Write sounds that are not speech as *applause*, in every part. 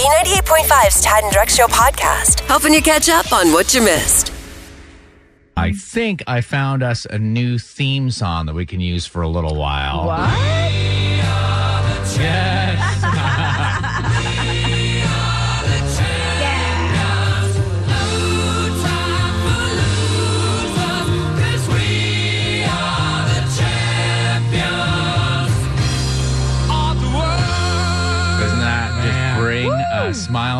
B98.5's Tad and Drex Show podcast, helping you catch up on what you missed. I think I found us a new theme song that we can use for a little while. What? Yes.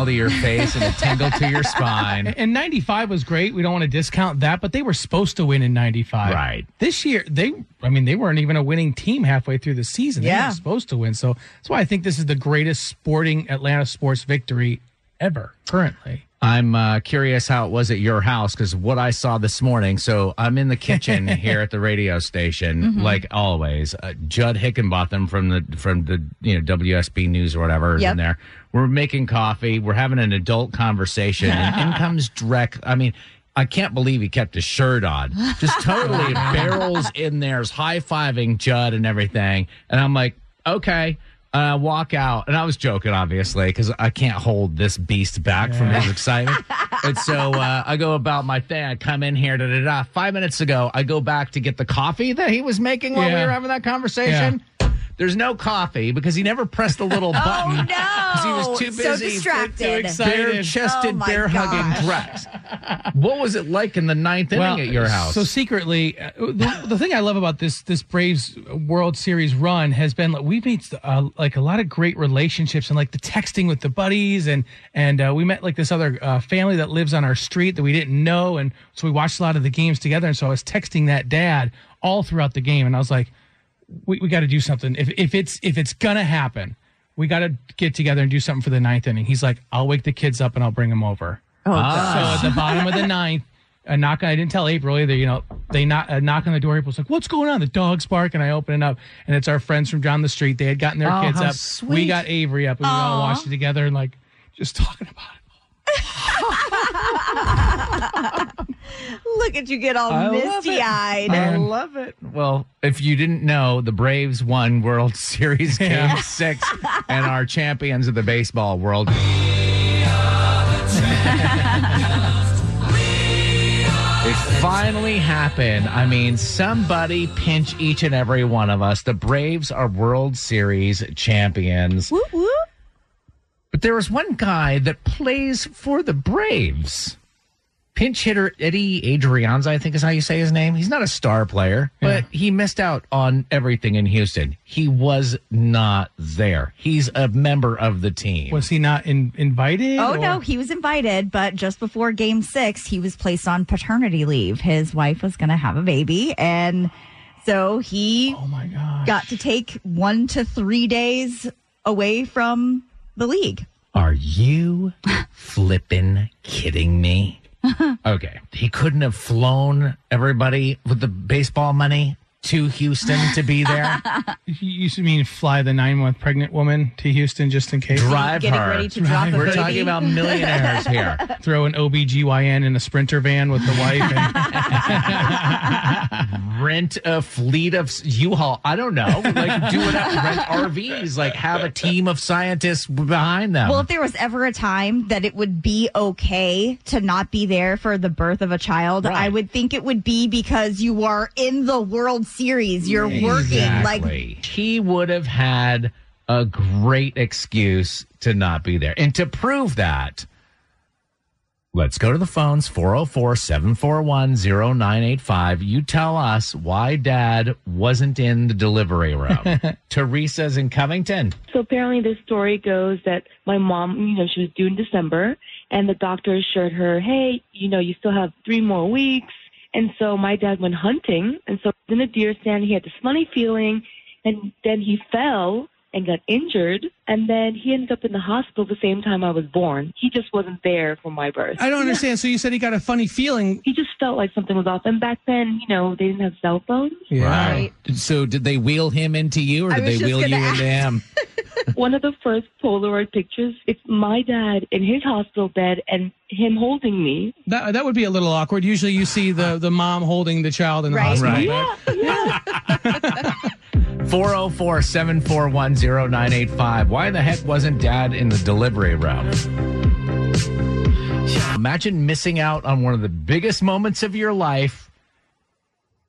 Smile to your face and a tingle to your *laughs* spine? And 95 was great. We don't want to discount that, but they were supposed to win in 95. Right. This year, they, I mean, they weren't even a winning team halfway through the season. They Yeah. were supposed to win. So that's why I think this is the greatest sporting Atlanta sports victory ever currently. I'm uh, curious how it was at your house because what I saw this morning. So I'm in the kitchen *laughs* here at the radio station, Mm-hmm. like always. Uh, Judd Hickenbotham from the from the you know WSB News or whatever is in there. We're making coffee. We're having an adult conversation, and in *laughs* comes Drex. I mean. I can't believe he kept his shirt on. Just totally *laughs* barrels in there, high fiving Judd and everything. And I'm like, okay. And I walk out, and I was joking, obviously, because I can't hold this beast back from his excitement. *laughs* and so uh, I go about my thing. I come in here, da da da. Five minutes ago, I go back to get the coffee that he was making while we were having that conversation. There's no coffee because he never pressed the little *laughs* button. Oh, Because he was no. too So busy. distracted. Bare chested, Oh, my bear hugging. Drex. *laughs* What was it like in the ninth inning at your house? So secretly, uh, the, the thing I love about this this Braves World Series run has been like we've made uh, like a lot of great relationships and like the texting with the buddies and and uh, we met like this other uh, family that lives on our street that we didn't know and so we watched a lot of the games together and so I was texting that dad all throughout the game and I was like, we, we got to do something if if it's if it's gonna happen. We got to get together and do something for the ninth inning. He's like, I'll wake the kids up and I'll bring them over. Oh, ah. So at the bottom of the *laughs* ninth, a knock. I didn't tell April either. You know, they knock a knock on the door. April's like, "What's going on?" The dog's bark, and I open it up, and it's our friends from down the street. They had gotten their Oh, kids how up. We got Avery up, and we all watched it together, and like just talking about it. *laughs* *laughs* Look at you get all I misty eyed. I love it. Well, if you didn't know, the Braves won World *laughs* Series Game Yeah. Six and are champions of the baseball world. It finally happened. I mean, somebody pinch each and every one of us. The Braves are World Series champions. Whoop, whoop. But there was one guy that plays for the Braves. Pinch hitter Eddie Adrianza, I think is how you say his name. He's not a star player, but he missed out on everything in Houston. He was not there. He's a member of the team. Was he not in, invited? Oh or- no, he was invited, but just before game six, he was placed on paternity leave. His wife was going to have a baby, and so he Oh my got to take one to three days away from the league. Are you *laughs* flippin' kidding me? *laughs* okay. He couldn't have flown everybody with the baseball money to Houston to be there. *laughs* You you mean fly the nine month pregnant woman to Houston just in case? Drive Getting her. ready to drop We're baby. talking about millionaires here. *laughs* Throw an OBGYN in a sprinter van with the wife. And, *laughs* rent a fleet of U-Haul. I don't know. Like do it. Rent RVs. Like have a team of scientists behind them. Well, if there was ever a time that it would be okay to not be there for the birth of a child, Right. I would think it would be because you are in the World Series. You're working. Like, he would have had a great excuse to not be there. And to prove that, let's go to the phones 404 741 0985. You tell us why dad wasn't in the delivery room. *laughs* Teresa's in Covington. So apparently, this story goes that my mom, you know, she was due in December, and the doctor assured her, "Hey, you know, you still have three more weeks." And so my dad went hunting, and so in a deer stand, he had this funny feeling, and then he fell and got injured. And then he ended up in the hospital the same time I was born. He just wasn't there for my birth. I don't understand. So you said he got a funny feeling. He just felt like something was off. And back then, you know, they didn't have cell phones. Right. So did they wheel him into you or I did they wheel you gonna into him? *laughs* One of the first Polaroid pictures, it's my dad in his hospital bed and him holding me. That, that would be a little awkward. Usually you see the, uh. the mom holding the child in the Right. hospital. Right. *laughs* *laughs* 404 741 0985. Why the heck wasn't dad in the delivery room? Imagine missing out on one of the biggest moments of your life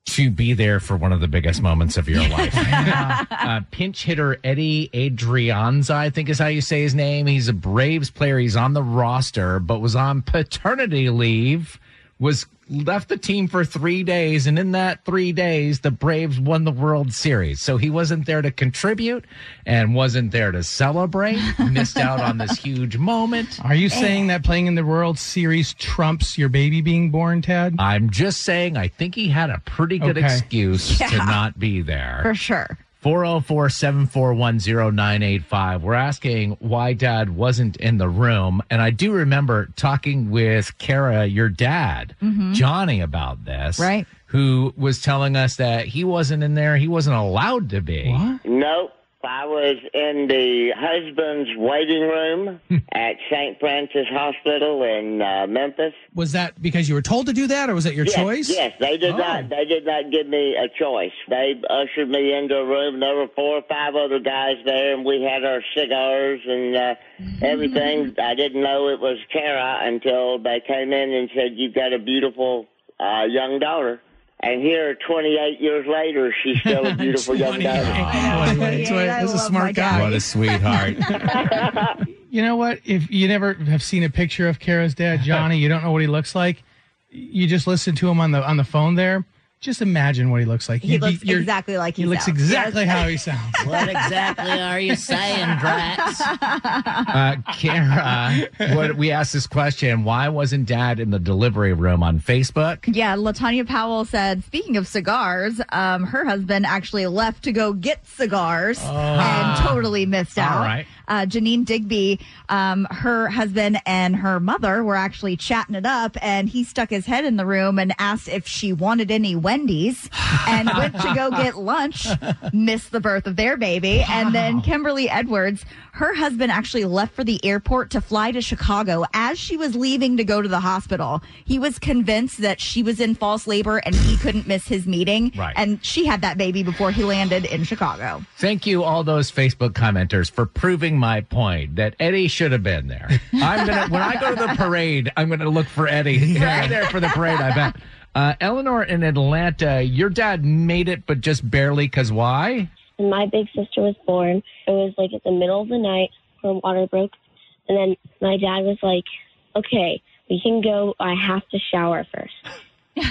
to be there for one of the biggest moments of your life. *laughs* uh, pinch hitter Eddie Adrianza, I think is how you say his name. He's a Braves player. He's on the roster, but was on paternity leave, was left the team for three days. And in that three days, the Braves won the World Series. So he wasn't there to contribute and wasn't there to celebrate, missed out on this huge moment. Are you saying that playing in the World Series trumps your baby being born, Ted? I'm just saying, I think he had a pretty good Okay. excuse to not be there. For sure. 404 741 0985. We're asking why dad wasn't in the room. And I do remember talking with Kara, your dad, mm-hmm. Johnny, about this. Right. Who was telling us that he wasn't in there. He wasn't allowed to be. What? Nope. I was in the husband's waiting room at St. Francis Hospital in uh, Memphis. Was that because you were told to do that or was it your Yes, choice? Yes, they did Oh. not. They did not give me a choice. They ushered me into a room. And there were four or five other guys there, and we had our cigars and uh, everything. I didn't know it was Kara until they came in and said, "You've got a beautiful uh, young daughter." And here, 28 years later, she's still a *laughs* beautiful young daughter. That's why- that's why- a smart guy. What a sweetheart. *laughs* You know what? If you never have seen a picture of Kara's dad, Johnny, *laughs* you don't know what he looks like. You just listen to him on the on the phone there. Just imagine what he looks like. He You- looks you're- exactly like he, He looks sounds. exactly how he sounds. *laughs* what exactly are you saying, Drex? *laughs* Uh, Kara, what, we asked this question why wasn't dad in the delivery room on Facebook? Yeah, Latanya Powell said, speaking of cigars, um, her husband actually left to go get cigars and totally missed out. right. Uh, Janine Digby, um, her husband and her mother were actually chatting it up, and he stuck his head in the room and asked if she wanted any Wendy's and went to go get lunch, missed the birth of their baby. And then Kimberly Edwards, her husband actually left for the airport to fly to Chicago as she was leaving to go to the hospital. He was convinced that she was in false labor and he couldn't miss his meeting. Right. And she had that baby before he landed in Chicago. Thank you, all those Facebook commenters, for proving my point that Eddie should have been there. *laughs* I'm gonna when I go to the parade, I'm gonna look for Eddie He's right there for the parade. I bet. Uh, Eleanor in Atlanta, your dad made it, but just barely. Cause why? when my big sister was born, it was like at the middle of the night when water broke. And then my dad was like, okay, we can go. I have to shower first.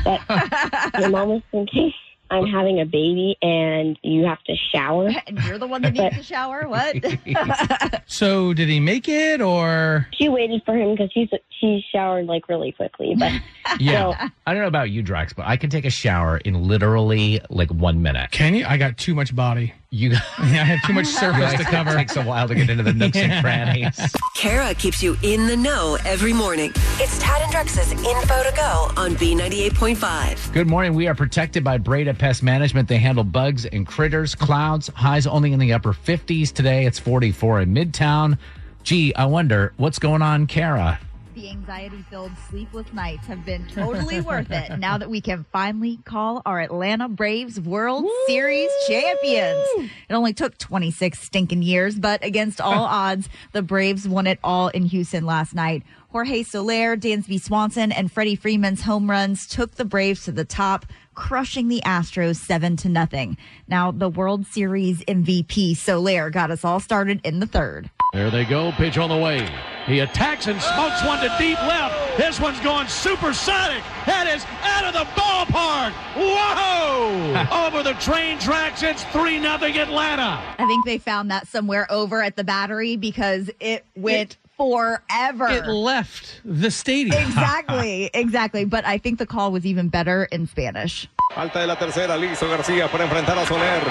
But *laughs* my mom was thinking, I'm having a baby and you have to shower. *laughs* And you're the one that needs to shower? What? *laughs* *laughs* So did he make it or She waited for him because he's he showered like really quickly. But Yeah. I don't know about you, Drex, but I can take a shower in literally like one minute. can you? I got too much body. You *laughs* Yeah, I have too much *laughs* surface to cover. it cover. takes a while to get into the nooks and *laughs* crannies. Kara keeps you in the know every morning. It's Tad and Drex's Info to Go on B98.5. Good morning. We are protected by Breda Pest Management. They handle bugs and critters, clouds, highs only in the upper 50s today. It's 44 in Midtown. Gee, I wonder what's going on, Kara. The anxiety filled sleepless nights have been *laughs* totally worth it now that we can finally call our Atlanta Braves World Series champions. It only took 26 stinking years, but against all *laughs* odds, the Braves won it all in Houston last night. Jorge Soler, Dansby Swanson, and Freddie Freeman's home runs took the Braves to the top, crushing the Astros seven to nothing. Now, the World Series MVP Soler got us all started in the third. There they go. Pitch on the way. He attacks and smokes one to deep left. This one's going supersonic. That is out of the ballpark. Whoa! *laughs* Over the train tracks. It's 3 nothing Atlanta. I think they found that somewhere over at the battery because it went forever. It left the stadium. exactly, exactly. But I think the call was even better in Spanish. Falta de la tercera, listo García para enfrentar a Soler.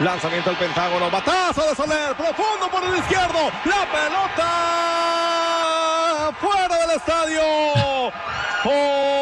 Lanzamiento al Pentágono. Batazo de Soler. Profundo por el izquierdo. La pelota. Fuera del estadio. Still *laughs* oh.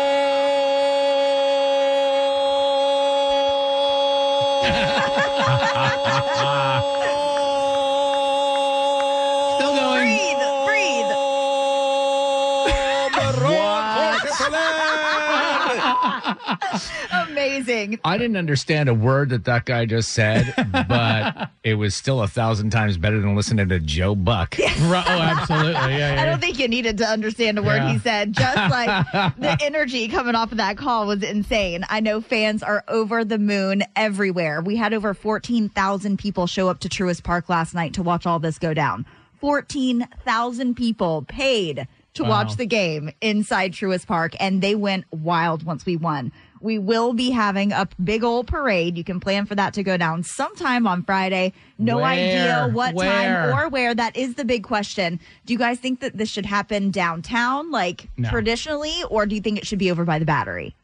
Amazing. I didn't understand a word that that guy just said, *laughs* but it was still a thousand times better than listening to Joe Buck. Right, oh, absolutely. Yeah, yeah. I don't think you needed to understand a word Yeah. he said. Just *laughs* like the energy coming off of that call was insane. I know fans are over the moon everywhere. We had over 14,000 people show up to Truist Park last night to watch all this go down. 14,000 people paid to Wow. watch the game inside Truist Park, and they went wild once we won. We will be having a big old parade. You can plan for that to go down sometime on Friday. No Where? idea what Where? time or where. That is the big question. Do you guys think that this should happen downtown, like No. traditionally, or do you think it should be over by the battery?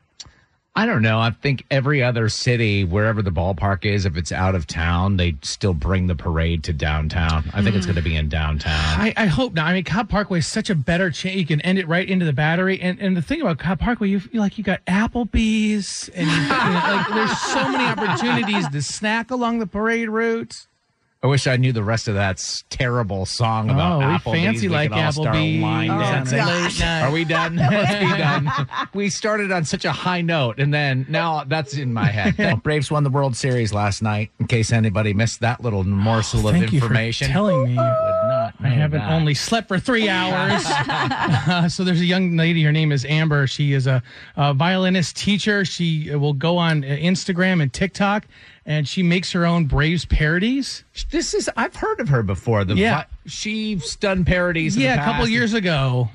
I don't know. I think every other city, wherever the ballpark is, if it's out of town, they still bring the parade to downtown. I think it's going to be in downtown. I, I hope not. I mean, Cobb Parkway is such a better chance. You can end it right into the battery. And and the thing about Cobb Parkway, you feel like you got Applebee's, and you, like there's so many *laughs* opportunities to snack along the parade routes. I wish I knew the rest of that terrible song about Oh, we Applebee's. fancy We like all start Applebee's. line Oh, dancing. gosh. Are we done? *laughs* Let's be done. We started on such a high note, and then now that's in my head. *laughs* Well, Braves won the World Series last night. In case anybody missed that little morsel of Thank you for information, telling me. Not I haven't that. only slept for three hours. *laughs* Uh, so there's a young lady. Her name is Amber. She is a, a violinist teacher. She will go on uh, Instagram and TikTok, and she makes her own Braves parodies. This is I've heard of her before. The Yeah. vi- she's done parodies. in yeah, the a couple years ago.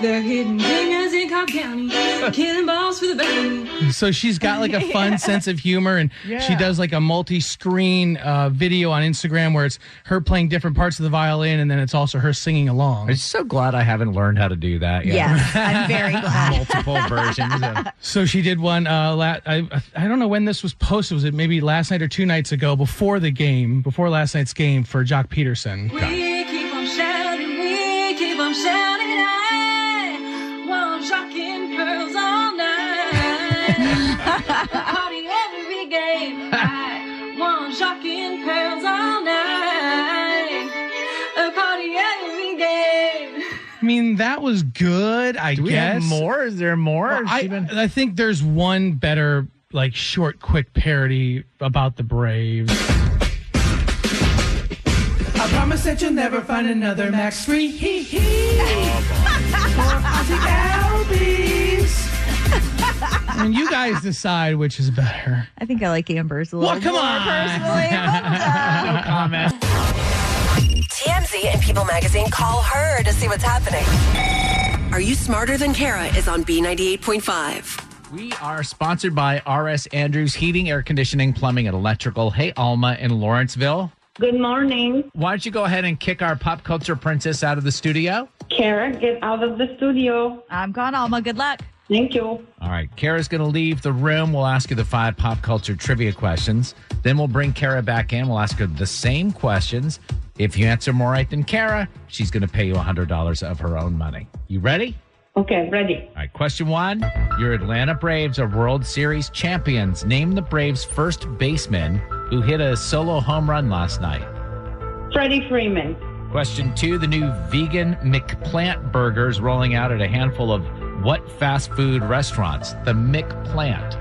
They're hitting dingers in Cobb County, killing balls for the bounty. So she's got like a fun *laughs* sense of humor, and she does like a multi-screen uh, video on Instagram where it's her playing different parts of the violin, and then it's also her singing along. I'm so glad I haven't learned how to do that yet. Yes, I'm *laughs* very glad. Multiple versions. Of, *laughs* So she did one. Uh, la- I I don't know when this was posted. Was it maybe last night or two nights ago before the game, before last night's game for Joc Pederson? We that was good. I Do we guess have more? Is there more? Well, I, been- I think there's one better, like short, quick parody about the Braves. I promise that you'll never find another Max Fried. Hee hee. Or Ozzie I mean, you guys decide which is better. I think I like Amber's a little Well, come more on. personally. but, uh, *laughs* no comment. TMZ and People Magazine call her to see what's happening. Are You Smarter Than Kara is on B98.5. We are sponsored by RS Andrews Heating, Air Conditioning, Plumbing, and Electrical. Hey, Alma in Lawrenceville. Good morning. Why don't you go ahead and kick our pop culture princess out of the studio? Kara, get out of the studio. I'm gone, Alma. Good luck. Thank you. All right, Kara's going to leave the room. We'll ask you the five pop culture trivia questions. Then we'll bring Kara back in. We'll ask her the same questions. If you answer more right than Kara, she's going to pay you $100 of her own money. You ready? Okay, ready. All right, question one. Your Atlanta Braves are World Series champions. Name the Braves' first baseman who hit a solo home run last night. Freddie Freeman. Question two. The new vegan McPlant burgers rolling out at a handful of what fast food restaurants? The McPlant.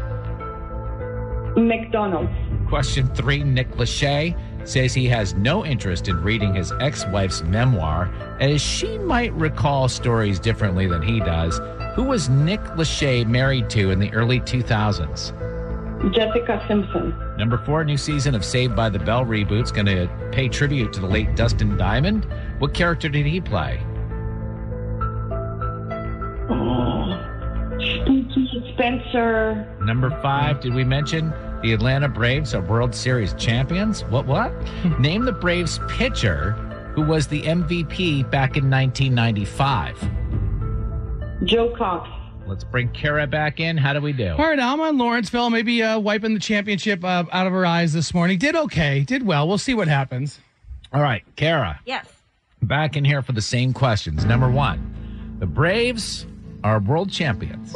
McDonald's. Question three. Nick Lachey says he has no interest in reading his ex wife's memoir as she might recall stories differently than he does. Who was Nick Lachey married to in the early 2000s? Jessica Simpson. Number four, new season of Saved by the Bell reboot's going to pay tribute to the late Dustin Diamond. What character did he play? Oh. Stinky Spencer. Number five, did we mention the Atlanta Braves are World Series champions? What, what? *laughs* Name the Braves pitcher who was the MVP back in 1995. Joe Cox. Let's bring Kara back in. How do we do? All right, Alma and Lawrenceville maybe uh, wiping the championship uh, out of her eyes this morning. Did okay, did well. We'll see what happens. All right, Kara. Yes. Back in here for the same questions. Number one, the Braves are world champions.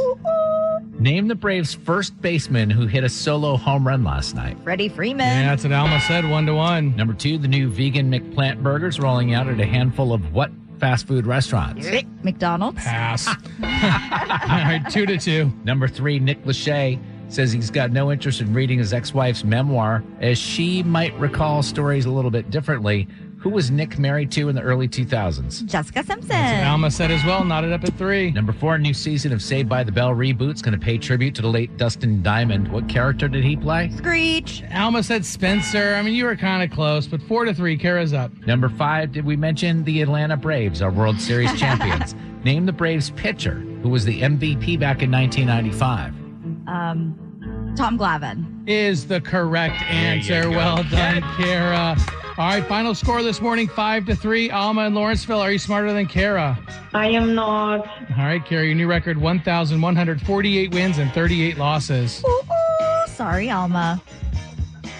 Name the Braves' first baseman who hit a solo home run last night. Freddie Freeman. Yeah, that's what Alma said. One to one. Number two, the new vegan McPlant burgers rolling out at a handful of what fast food restaurants? McDonald's. Pass. *laughs* *laughs* All right, two to two. Number three, Nick Lachey says he's got no interest in reading his ex-wife's memoir, as she might recall stories a little bit differently. Who was Nick married to in the early 2000s? Jessica Simpson. Alma said as well. Nodded up at three. Number four, new season of Saved by the Bell reboot's going to pay tribute to the late Dustin Diamond. What character did he play? Screech. Alma said Spencer. I mean, you were kind of close, but four to three. Kara's up. Number five, did we mention the Atlanta Braves are World Series *laughs* champions? Name the Braves pitcher who was the MVP back in 1995. Um, Tom Glavine. Is the correct answer. Well done, Kara. All right, final score this morning five to three. Alma and Lawrenceville. Are you smarter than Kara? I am not. All right, Kara, your new record 1,148 wins and 38 losses. Ooh, sorry, Alma.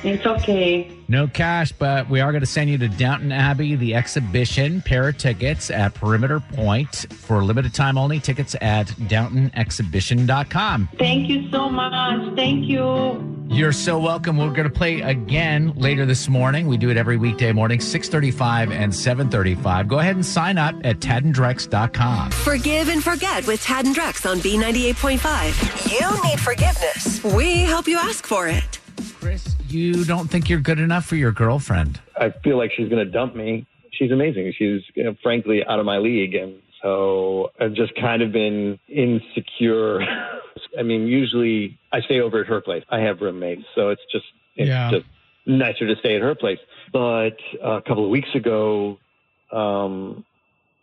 It's okay. No cash, but we are going to send you to Downton Abbey, the exhibition, pair of tickets at Perimeter Point for limited time only. Tickets at downtonexhibition.com. Thank you so much. Thank you. You're so welcome. We're going to play again later this morning. We do it every weekday morning, 635 and 735. Go ahead and sign up at taddandrex.com. Forgive and forget with Tad and Drex on B98.5. You need forgiveness. We help you ask for it. Chris, you don't think you're good enough for your girlfriend. I feel like she's going to dump me. She's amazing. She's you know, frankly out of my league. And so I've just kind of been insecure. *laughs* I mean, usually I stay over at her place. I have roommates. So it's just, it's Yeah. just nicer to stay at her place. But a couple of weeks ago, um,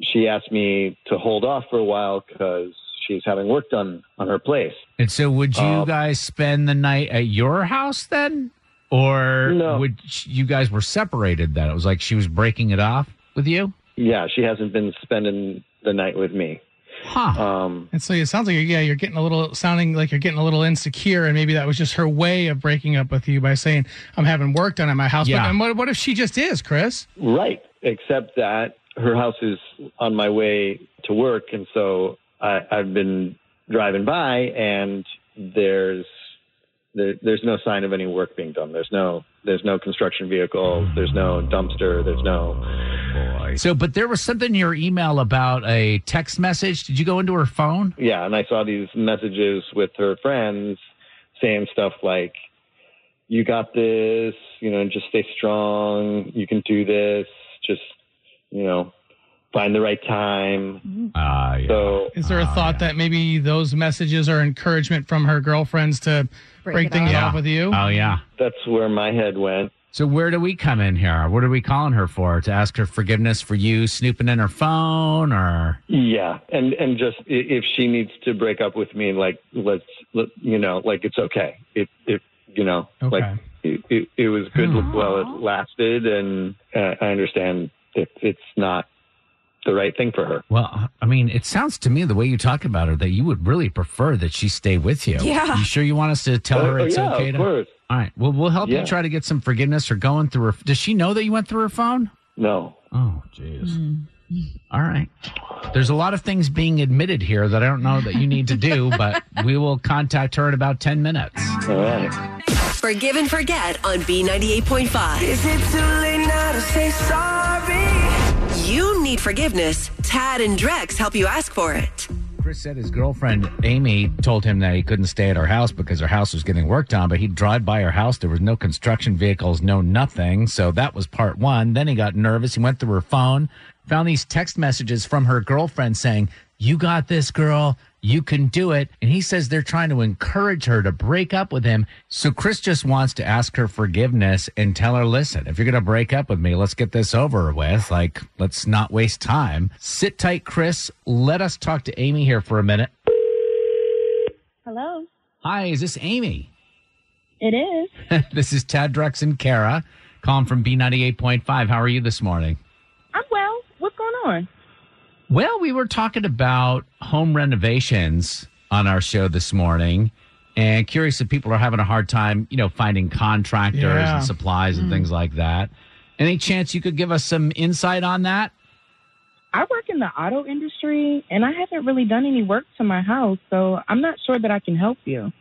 she asked me to hold off for a while because she's having work done on her place. And so, would you Um, guys spend the night at your house then? Or No. would you guys were separated then? It was like she was breaking it off with you? Yeah, she hasn't been spending the night with me. Huh. Um, And so it sounds like, yeah, you're getting a little, sounding like you're getting a little insecure. And maybe that was just her way of breaking up with you by saying, I'm having work done at my house. Yeah. But and what, what if she just is, Chris? Right. Except that her house is on my way to work. And so I, I've been driving by and there's, there, there's no sign of any work being done. There's no, there's no construction vehicle. There's no dumpster. There's no, So, but there was something in your email about a text message. Did you go into her phone? yeah. And I saw these messages with her friends saying stuff like, you got this, you know, just stay strong. You can do this. Just, you know, find the right time. Ah, yeah. So Is there a thought that maybe those messages are encouragement from her girlfriends to break, it things off. off with you? Oh, yeah. that's where my head went. So, where do we come in here? What are we calling her for? To ask her forgiveness for you snooping in her phone or? Yeah, and and just if she needs to break up with me, like let's let, you know, like it's okay. It it you know, like it, it, it was good while it lasted, and uh, I understand if it's not the right thing for her. Well, I mean, it sounds to me the way you talk about her that you would really prefer that she stay with you. Yeah. You sure you want us to tell Uh, her it's yeah, okay of to? course. All right. Well, we'll help Yeah. you try to get some forgiveness or going through her. Does she know that you went through her phone? No. Oh, jeez. All right. There's a lot of things being admitted here that I don't know that you need to do, *laughs* but we will contact her in about 10 minutes. All right. Forgive and forget on B98.5. Is it too late now to say sorry? You need forgiveness. Tad and Drex help you ask for it. Chris said his girlfriend Amy told him that he couldn't stay at her house because her house was getting worked on, but he'd drive by her house. There was no construction vehicles, no nothing. So that was part one. Then he got nervous. He went through her phone, found these text messages from her girlfriend saying, You got this, girl. You can do it. And he says they're trying to encourage her to break up with him. So Chris just wants to ask her forgiveness and tell her, listen, if you're going to break up with me, let's get this over with. Like, let's not waste time. Sit tight, Chris. Let us talk to Amy here for a minute. Hello. Hi, is this Amy? It is. *laughs* this is Tad Drex and Kara calling from B98.5. How are you this morning? I'm well. What's going on? Well, we were talking about home renovations on our show this morning. And curious if people are having a hard time, you know, finding contractors Yeah. and supplies and Mm. things like that. Any chance you could give us some insight on that? I work in the auto industry and I haven't really done any work to my house, so I'm not sure that I can help you.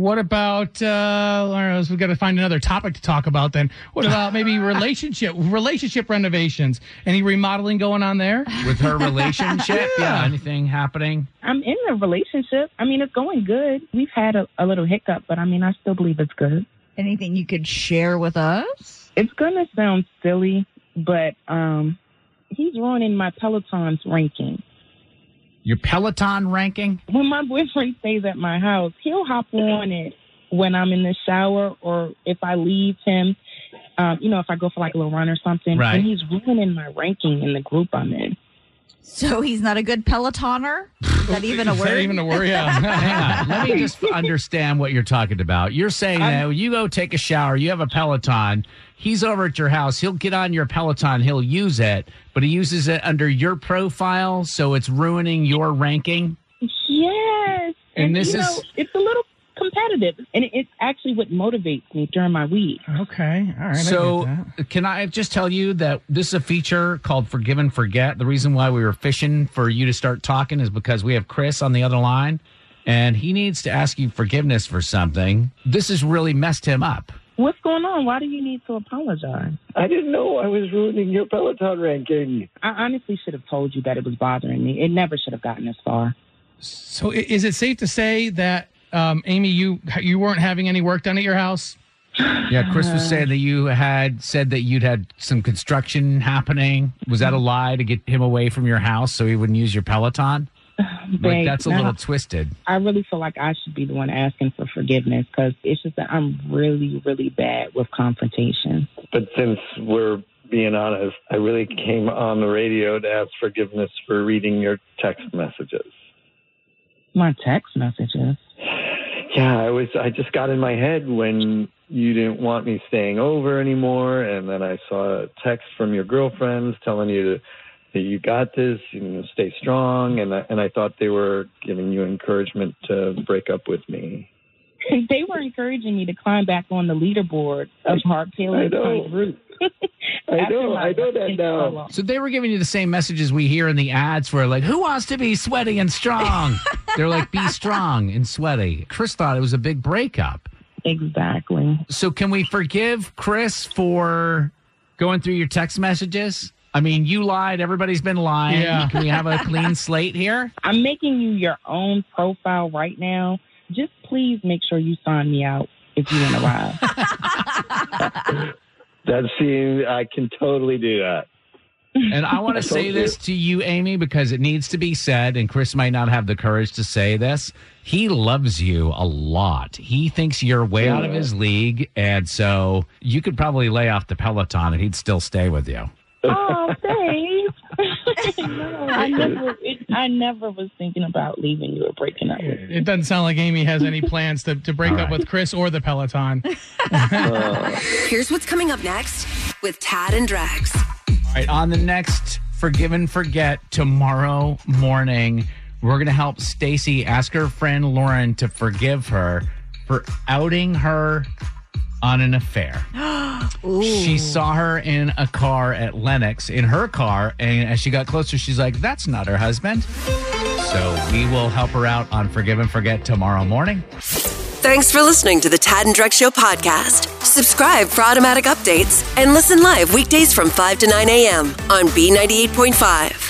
What about? Uh, Lauren, we've got to find another topic to talk about. Then, what about *laughs* maybe relationship relationship renovations? Any remodeling going on there With her relationship? *laughs* yeah. Anything happening? I'm in a relationship. I mean, it's going good. We've had a, a little hiccup, but I mean, I still believe it's good. Anything you could share with us? It's going to sound silly, but um, he's ruining my Peloton's ranking. Your Peloton ranking? When my boyfriend stays at my house, he'll hop on it when I'm in the shower or if I leave him, um, you know, if I go for like a little run or something. Right. And he's ruining my ranking in the group I'm in. So he's not a good Pelotoner? Is that even a *laughs* Is word? that even a word? Yeah. *laughs* Hang on. Let me just understand what you're talking about. You're saying that when you go take a shower, you have a Peloton. He's over at your house. He'll get on your Peloton. He'll use it, but he uses it under your profile, so it's ruining your ranking. Yes. And this you is- know, it's a little competitive. And it- it's actually what motivates me during my week. Okay. All right. So, can I just tell you that this is a feature called Forgive and Forget? The reason why we were fishing for you to start talking is because we have Chris on the other line, and he needs to ask you forgiveness for something. This has really messed him up. What's going on? Why do you need to apologize? I didn't know I was ruining your Peloton ranking. I honestly should have told you that it was bothering me. It never should have gotten this far. So, i- is it safe to say that um, Amy, you you weren't having any work done at your house? Yeah, Chris was saying that you had said that you'd had some construction happening. Was that a lie to get him away from your house so he wouldn't use your Peloton? Like that's a now- little twisted. I really feel like I should be the one asking for forgiveness because it's just that I'm really, really bad with confrontation. But since we're being honest, I really came on the radio to ask forgiveness for reading your text messages. My text messages. Yeah, I was. I just got in my head when you didn't want me staying over anymore, and then I saw a text from your girlfriends telling you to, that you got this, you know, stay strong, and I, and I thought they were giving you encouragement to break up with me. they were encouraging me to climb back on the leaderboard of Heart I know. Paleo Route. I know. I know that now. So they were giving you the same messages we hear in the ads where like, who wants to be sweaty and strong? *laughs* They're like, be strong and sweaty. Chris thought it was a big breakup. Exactly. So can we forgive Chris for going through your text messages? I mean, you lied. Everybody's been lying. Yeah. Can we have a clean *laughs* slate here? I'm making you your own profile right now. Just please make sure you sign me out if you want to ride. That seems I can totally do that. And I want to told say you. this to you, Amy, because it needs to be said, and Chris might not have the courage to say this. He loves you a lot. He thinks you're way out of his league. And so you could probably lay off the Peloton and he'd still stay with you. oh, thanks. No, *laughs* I never, it, I never was thinking about leaving you or breaking up. with you. It doesn't sound like Amy has any plans to, to break All up right. with Chris or the Peloton. *laughs* *laughs* Here's what's coming up next with Tad and Drex. All right, on the next Forgive and Forget tomorrow morning, we're going to help Stacy ask her friend Lauren to forgive her for outing her on an affair. *gasps* She saw her in a car at Lenox in her car, and as she got closer, she's like, "That's not her husband." So we will help her out on Forgive and Forget tomorrow morning. Thanks for listening to the Tad and Drex Show podcast. Subscribe for automatic updates and listen live weekdays from 5 to 9 a.m. on B98.5.